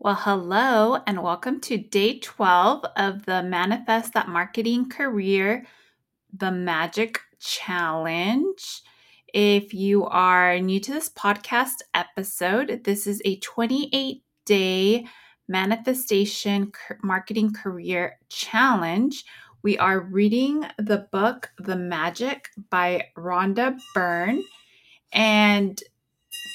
Well, hello, and welcome to day 12 of the Manifest That Marketing Career, the Magic Challenge. If you are new to this podcast episode, this is a 28 day manifestation marketing career challenge. We are reading the book The Magic by Rhonda Byrne. And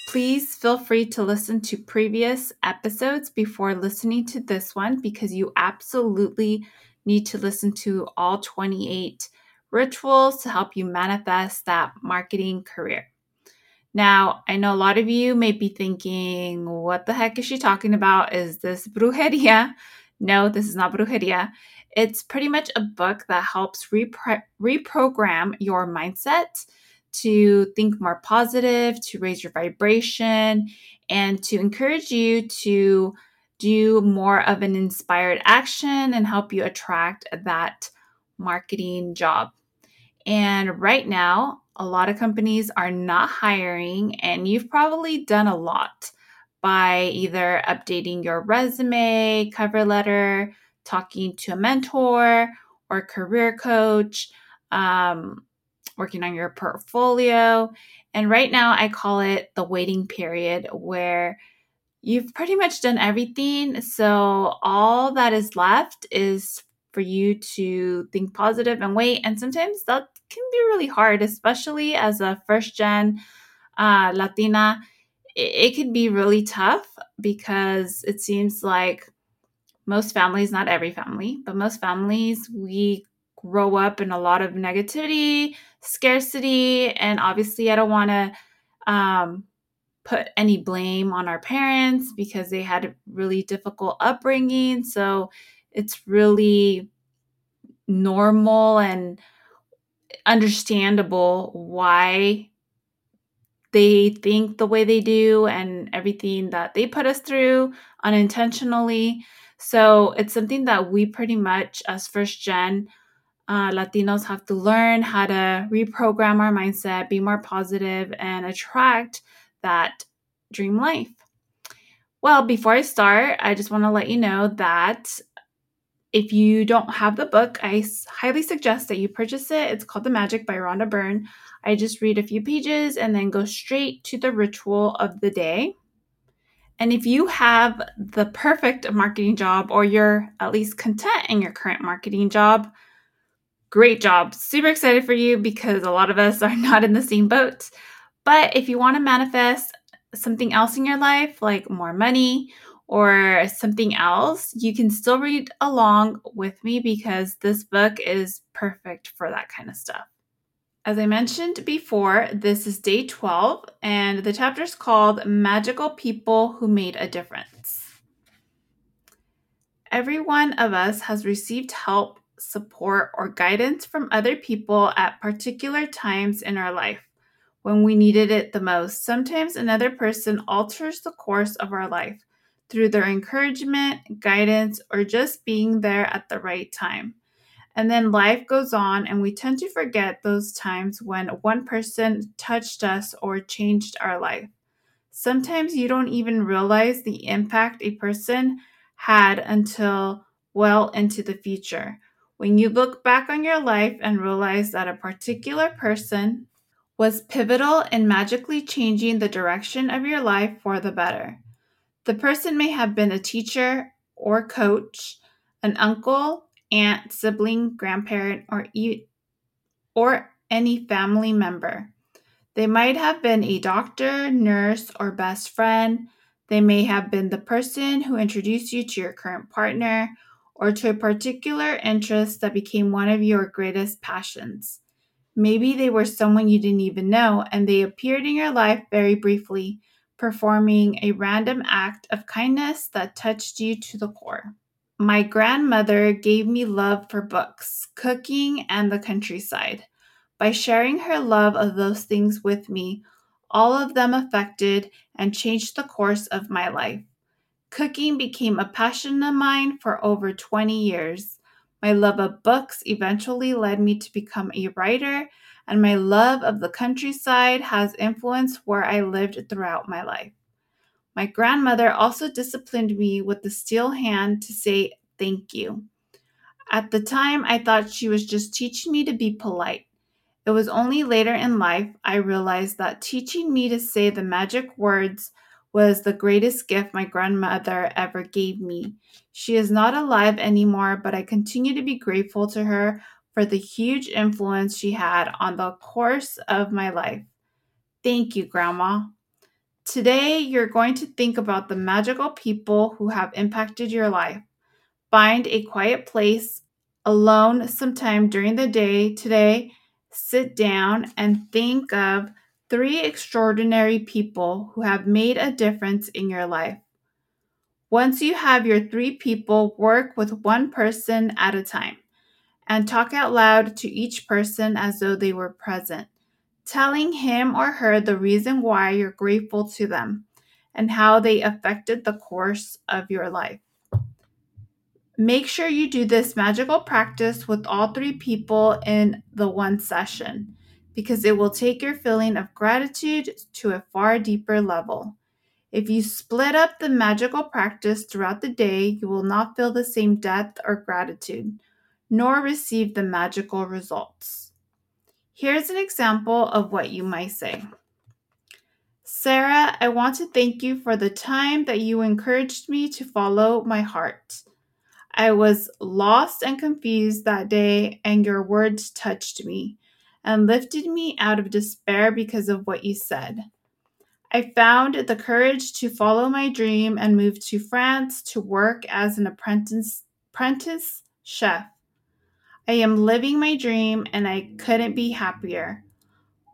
Please feel free to listen to previous episodes before listening to this one because you absolutely need to listen to all 28 rituals to help you manifest that marketing career. Now, I know a lot of you may be thinking, what the heck is she talking about? Is this brujeria? No, this is not brujeria. It's pretty much a book that helps repro- reprogram your mindset to think more positive, to raise your vibration, and to encourage you to do more of an inspired action and help you attract that marketing job. And right now, a lot of companies are not hiring, and you've probably done a lot by either updating your resume, cover letter, talking to a mentor or career coach, um, working on your portfolio. And right now, I call it the waiting period where you've pretty much done everything. So all that is left is for you to think positive and wait. And sometimes that can be really hard, especially as a first gen uh, Latina. It, it can be really tough because it seems like most families, not every family, but most families, we grow up in a lot of negativity, scarcity, and obviously, I don't want to um, put any blame on our parents because they had a really difficult upbringing. So it's really normal and understandable why they think the way they do and everything that they put us through unintentionally. So it's something that we pretty much, as first gen, uh, Latinos have to learn how to reprogram our mindset, be more positive, and attract that dream life. Well, before I start, I just want to let you know that if you don't have the book, I highly suggest that you purchase it. It's called The Magic by Rhonda Byrne. I just read a few pages and then go straight to the ritual of the day. And if you have the perfect marketing job or you're at least content in your current marketing job, Great job. Super excited for you because a lot of us are not in the same boat. But if you want to manifest something else in your life, like more money or something else, you can still read along with me because this book is perfect for that kind of stuff. As I mentioned before, this is day 12, and the chapter is called Magical People Who Made a Difference. Every one of us has received help support, or guidance from other people at particular times in our life when we needed it the most. Sometimes another person alters the course of our life through their encouragement, guidance, or just being there at the right time. And then life goes on, and we tend to forget those times when one person touched us or changed our life. Sometimes you don't even realize the impact a person had until well into the future. When you look back on your life and realize that a particular person was pivotal in magically changing the direction of your life for the better. The person may have been a teacher or coach, an uncle, aunt, sibling, grandparent, or e- or any family member. They might have been a doctor, nurse, or best friend. They may have been the person who introduced you to your current partner or to a particular interest that became one of your greatest passions. Maybe they were someone you didn't even know and they appeared in your life very briefly, performing a random act of kindness that touched you to the core. My grandmother gave me love for books, cooking, and the countryside. By sharing her love of those things with me, all of them affected and changed the course of my life. Cooking became a passion of mine for over 20 years. My love of books eventually led me to become a writer, and my love of the countryside has influenced where I lived throughout my life. My grandmother also disciplined me with the steel hand to say thank you. At the time, I thought she was just teaching me to be polite. It was only later in life I realized that teaching me to say the magic words was the greatest gift my grandmother ever gave me. She is not alive anymore, but I continue to be grateful to her for the huge influence she had on the course of my life. Thank you, Grandma. Today, you're going to think about the magical people who have impacted your life. Find a quiet place alone sometime during the day today. Sit down and think of three extraordinary people who have made a difference in your life. Once you have your three people, work with one person at a time and talk out loud to each person as though they were present, telling him or her the reason why you're grateful to them and how they affected the course of your life. Make sure you do this magical practice with all three people in the one session because it will take your feeling of gratitude to a far deeper level. If you split up the magical practice throughout the day, you will not feel the same depth or gratitude, nor receive the magical results. Here's an example of what you might say Sarah, I want to thank you for the time that you encouraged me to follow my heart. I was lost and confused that day, and your words touched me and lifted me out of despair because of what you said. I found the courage to follow my dream and move to France to work as an apprentice, apprentice chef. I am living my dream and I couldn't be happier.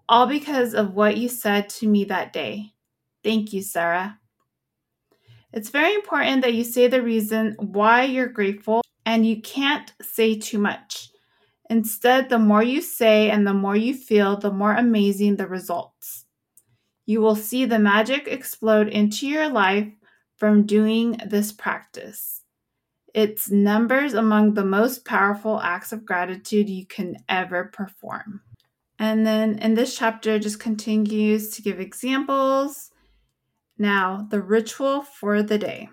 All because of what you said to me that day. Thank you, Sarah. It's very important that you say the reason why you're grateful and you can't say too much. Instead, the more you say and the more you feel, the more amazing the results. You will see the magic explode into your life from doing this practice. It's numbers among the most powerful acts of gratitude you can ever perform. And then in this chapter, just continues to give examples. Now, the ritual for the day.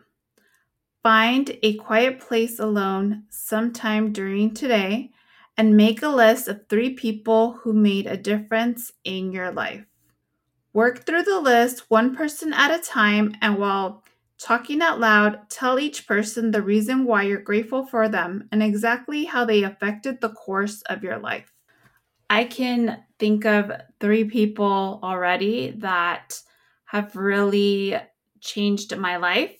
Find a quiet place alone sometime during today and make a list of three people who made a difference in your life. Work through the list one person at a time, and while talking out loud, tell each person the reason why you're grateful for them and exactly how they affected the course of your life. I can think of three people already that have really changed my life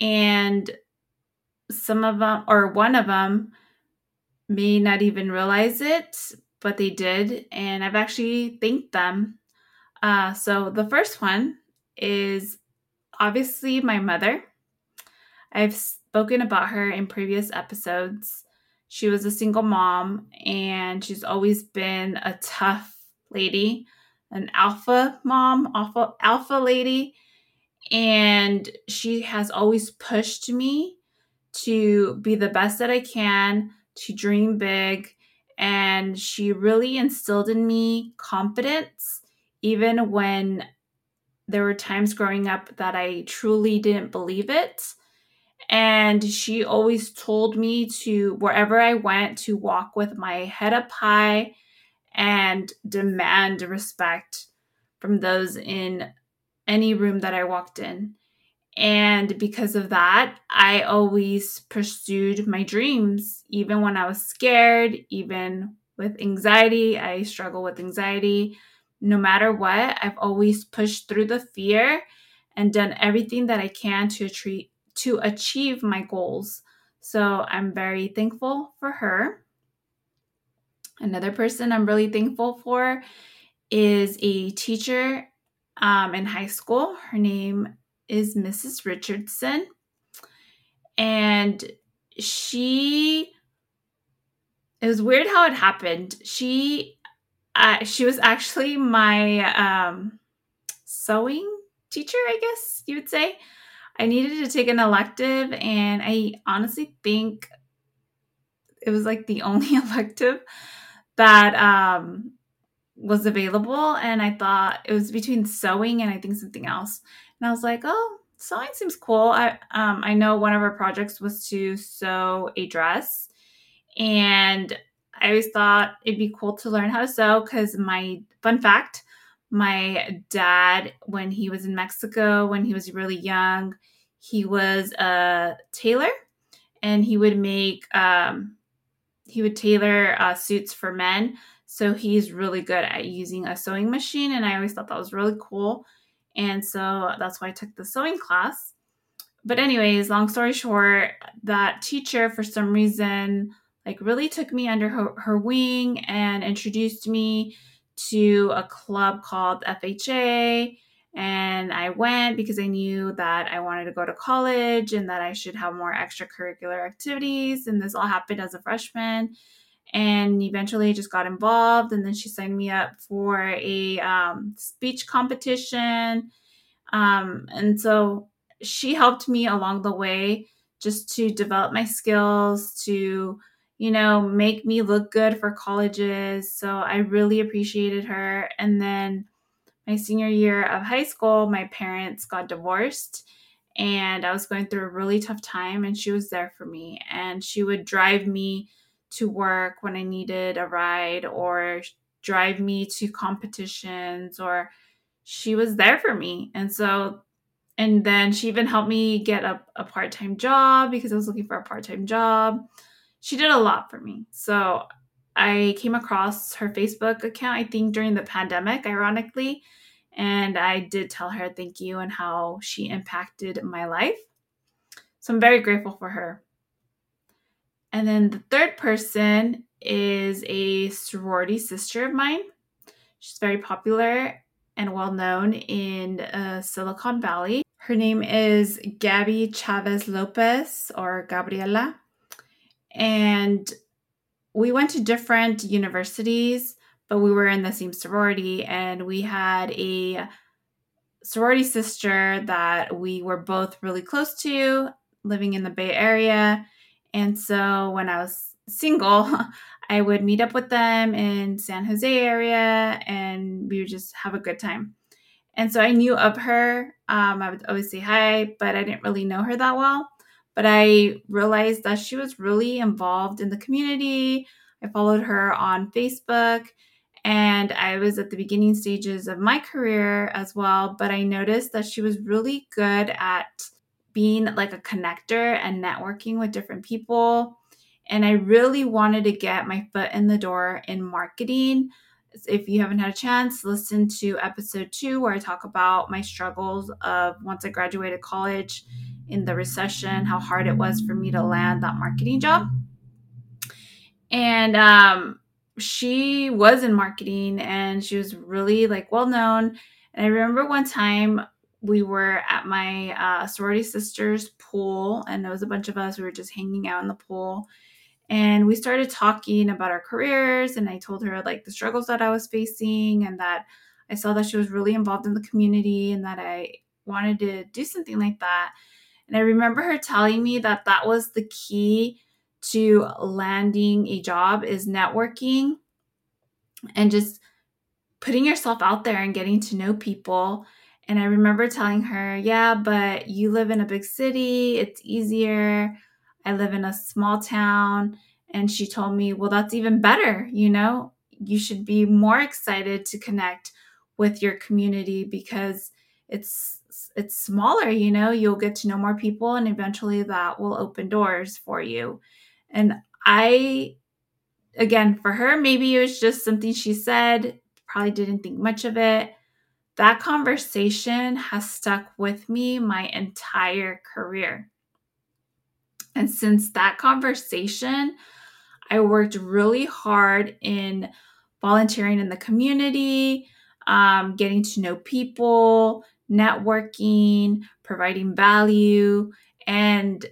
and some of them or one of them may not even realize it but they did and i've actually thanked them. Uh, so the first one is obviously my mother. I've spoken about her in previous episodes. She was a single mom and she's always been a tough lady an alpha mom alpha alpha lady and she has always pushed me to be the best that I can, to dream big. And she really instilled in me confidence, even when there were times growing up that I truly didn't believe it. And she always told me to, wherever I went, to walk with my head up high and demand respect from those in any room that I walked in. And because of that, I always pursued my dreams, even when I was scared, even with anxiety. I struggle with anxiety. No matter what, I've always pushed through the fear and done everything that I can to achieve, to achieve my goals. So I'm very thankful for her. Another person I'm really thankful for is a teacher um, in high school. Her name is Mrs. Richardson. And she, it was weird how it happened. She, uh, she was actually my um, sewing teacher, I guess you would say. I needed to take an elective, and I honestly think it was like the only elective that um, was available and I thought it was between sewing and I think something else. And I was like, oh, sewing seems cool. I um, I know one of our projects was to sew a dress, and I always thought it'd be cool to learn how to sew because my fun fact, my dad when he was in Mexico when he was really young, he was a tailor, and he would make um, he would tailor uh, suits for men. So he's really good at using a sewing machine, and I always thought that was really cool. And so that's why I took the sewing class. But anyways, long story short, that teacher for some reason like really took me under her, her wing and introduced me to a club called FHA and I went because I knew that I wanted to go to college and that I should have more extracurricular activities. And this all happened as a freshman and eventually just got involved and then she signed me up for a um, speech competition. Um, and so she helped me along the way just to develop my skills to you know make me look good for colleges. So i really appreciated her. And then my senior year of high school my parents got divorced and i was going through a really tough time and she was there for me. And she would drive me to work when I needed a ride or drive me to competitions or she was there for me. And so and then she even helped me get a, a part-time job because I was looking for a part-time job. She did a lot for me. So I came across her Facebook account, I think during the pandemic, ironically, and I did tell her thank you and how she impacted my life. So I'm very grateful for her. And then the third person is a sorority sister of mine. She's very popular and well known in uh, Silicon Valley. Her name is Gabby Chavez Lopez or Gabriela. And we went to different universities, but we were in the same sorority and we had a sorority sister that we were both really close to living in the Bay Area and so when I was single, I would meet up with them in San Jose area and we would just have a good time. And so I knew of her. Um, I would always say hi, but I didn't really know her that well. But I realized that she was really involved in the community. I followed her on Facebook and I was at the beginning stages of my career as well. But I noticed that she was really good at being like a connector and networking with different people. And I really wanted to get my foot in the door in marketing. If you haven't had a chance, listen to episode two where I talk about my struggles of once I graduated college in the recession, how hard it was for me to land that marketing job. And um, she was in marketing and she was really like well known. And I remember one time we were at my uh, sorority sister's pool, and there was a bunch of us. We were just hanging out in the pool, and we started talking about our careers. And I told her like the struggles that I was facing, and that I saw that she was really involved in the community, and that I wanted to do something like that. And I remember her telling me that that was the key to landing a job is networking and just putting yourself out there and getting to know people and I remember telling her, Yeah, but you live in a big city, it's easier. I live in a small town. And she told me, Well, that's even better. You know, you should be more excited to connect with your community because it's it's smaller you know you'll get to know more people and eventually that will open doors for you and i again for her maybe it was just something she said probably didn't think much of it that conversation has stuck with me my entire career. And since that conversation, I worked really hard in volunteering in the community, um, getting to know people, networking, providing value, and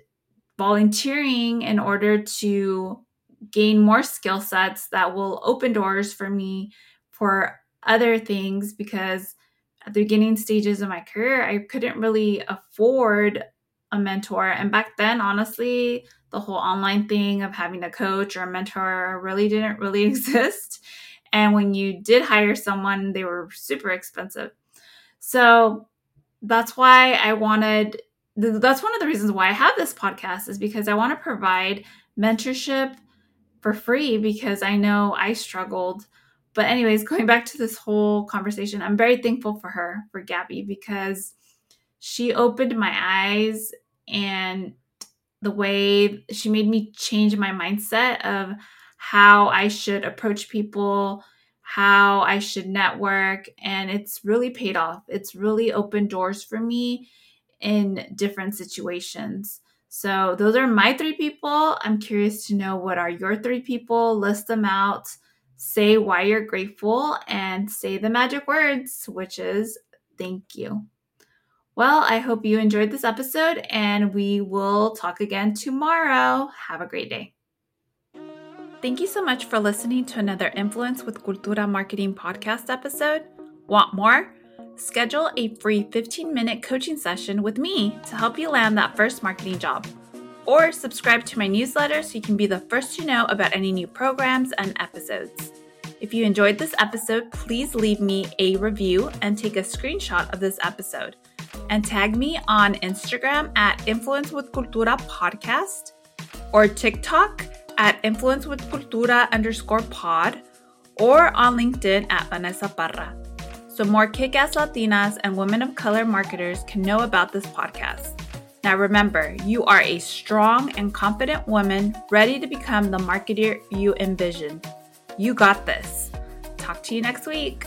volunteering in order to gain more skill sets that will open doors for me for other things because at the beginning stages of my career, I couldn't really afford a mentor. And back then, honestly, the whole online thing of having a coach or a mentor really didn't really exist. And when you did hire someone, they were super expensive. So that's why I wanted that's one of the reasons why I have this podcast is because I want to provide mentorship for free because I know I struggled. But anyways, going back to this whole conversation, I'm very thankful for her, for Gabby because she opened my eyes and the way she made me change my mindset of how I should approach people, how I should network. And it's really paid off. It's really opened doors for me in different situations. So, those are my three people. I'm curious to know what are your three people. List them out, say why you're grateful, and say the magic words, which is thank you. Well, I hope you enjoyed this episode, and we will talk again tomorrow. Have a great day. Thank you so much for listening to another Influence with Cultura Marketing podcast episode. Want more? Schedule a free 15 minute coaching session with me to help you land that first marketing job. Or subscribe to my newsletter so you can be the first to know about any new programs and episodes. If you enjoyed this episode, please leave me a review and take a screenshot of this episode and tag me on Instagram at Influence with Cultura Podcast or TikTok at Influence with Cultura underscore pod or on LinkedIn at Vanessa Parra. So more kick ass Latinas and women of color marketers can know about this podcast. Now remember, you are a strong and confident woman ready to become the marketer you envision. You got this. Talk to you next week.